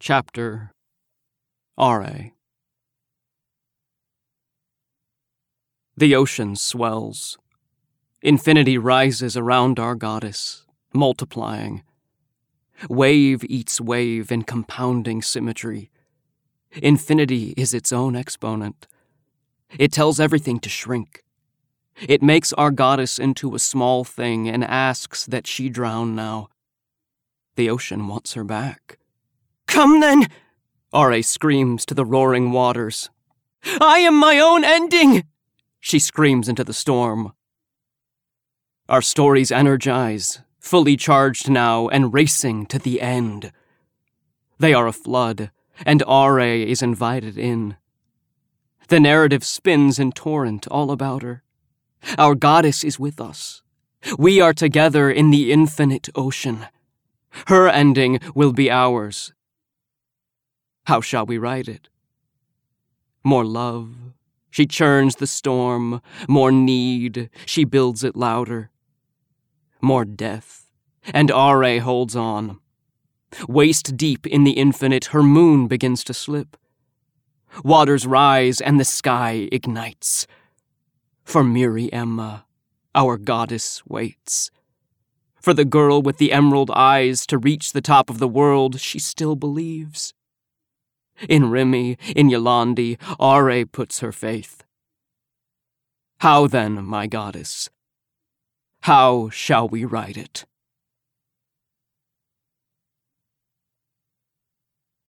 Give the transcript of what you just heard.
Chapter R.A. The ocean swells. Infinity rises around our goddess, multiplying. Wave eats wave in compounding symmetry. Infinity is its own exponent. It tells everything to shrink. It makes our goddess into a small thing and asks that she drown now. The ocean wants her back. Come then! R.A. screams to the roaring waters. I am my own ending! She screams into the storm. Our stories energize, fully charged now and racing to the end. They are a flood, and R.A. is invited in. The narrative spins in torrent all about her. Our goddess is with us. We are together in the infinite ocean. Her ending will be ours. How shall we write it? More love, she churns the storm. More need, she builds it louder. More death, and R.A. holds on. Waist deep in the infinite, her moon begins to slip. Waters rise and the sky ignites. For Miri Emma, our goddess waits. For the girl with the emerald eyes to reach the top of the world, she still believes. In Remy, in Yolandi, R.A. puts her faith. How then, my goddess? How shall we write it?